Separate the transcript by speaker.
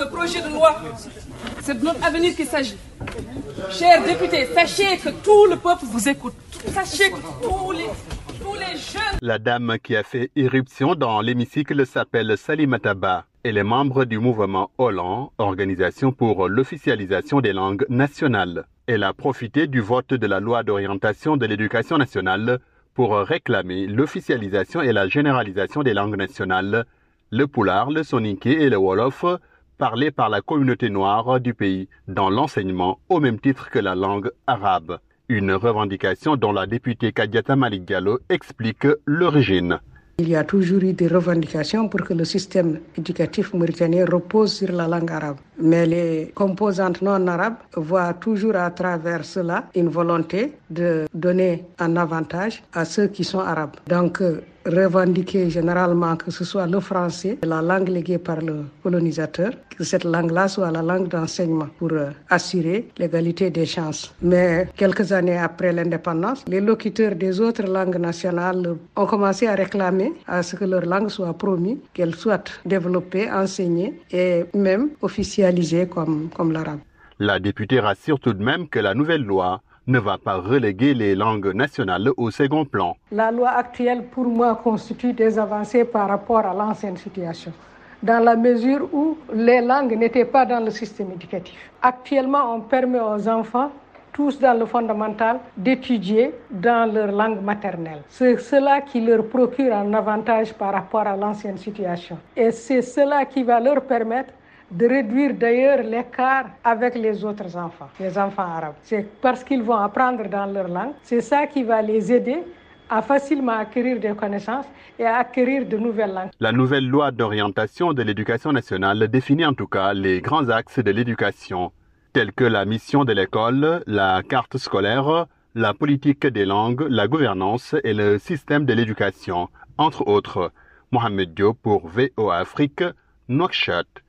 Speaker 1: Ce projet de loi, c'est de notre avenir qu'il s'agit. Chers députés, sachez que tout le peuple vous écoute. Sachez que tous les, jeunes...
Speaker 2: La dame qui a fait irruption dans l'hémicycle s'appelle Salimataba. Elle est membre du mouvement Hollande, organisation pour l'officialisation des langues nationales. Elle a profité du vote de la loi d'orientation de l'éducation nationale pour réclamer l'officialisation et la généralisation des langues nationales, le poulard, le soninké et le wolof, parlés par la communauté noire du pays dans l'enseignement au même titre que la langue arabe. Une revendication dont la députée Kadiata Malik explique l'origine.
Speaker 3: Il y a toujours eu des revendications pour que le système éducatif mauritanien repose sur la langue arabe. Mais les composantes non arabes voient toujours à travers cela une volonté de donner un avantage à ceux qui sont arabes. Donc, revendiquer généralement que ce soit le français, la langue léguée par le colonisateur, que cette langue-là soit la langue d'enseignement pour assurer l'égalité des chances. Mais quelques années après l'indépendance, les locuteurs des autres langues nationales ont commencé à réclamer à ce que leur langue soit promise, qu'elle soit développée, enseignée et même comme l'arabe.
Speaker 2: La députée rassure tout de même que la nouvelle loi ne va pas reléguer les langues nationales au second plan.
Speaker 3: La loi actuelle, pour moi, constitue des avancées par rapport à l'ancienne situation, dans la mesure où les langues n'étaient pas dans le système éducatif. Actuellement, on permet aux enfants tous dans le fondamental, d'étudier dans leur langue maternelle. C'est cela qui leur procure un avantage par rapport à l'ancienne situation. Et c'est cela qui va leur permettre de réduire d'ailleurs l'écart avec les autres enfants, les enfants arabes. C'est parce qu'ils vont apprendre dans leur langue, c'est ça qui va les aider à facilement acquérir des connaissances et à acquérir de nouvelles langues.
Speaker 2: La nouvelle loi d'orientation de l'éducation nationale définit en tout cas les grands axes de l'éducation, tels que la mission de l'école, la carte scolaire, la politique des langues, la gouvernance et le système de l'éducation, entre autres. Mohamed Diop pour VOA Afrique, Nouakchott.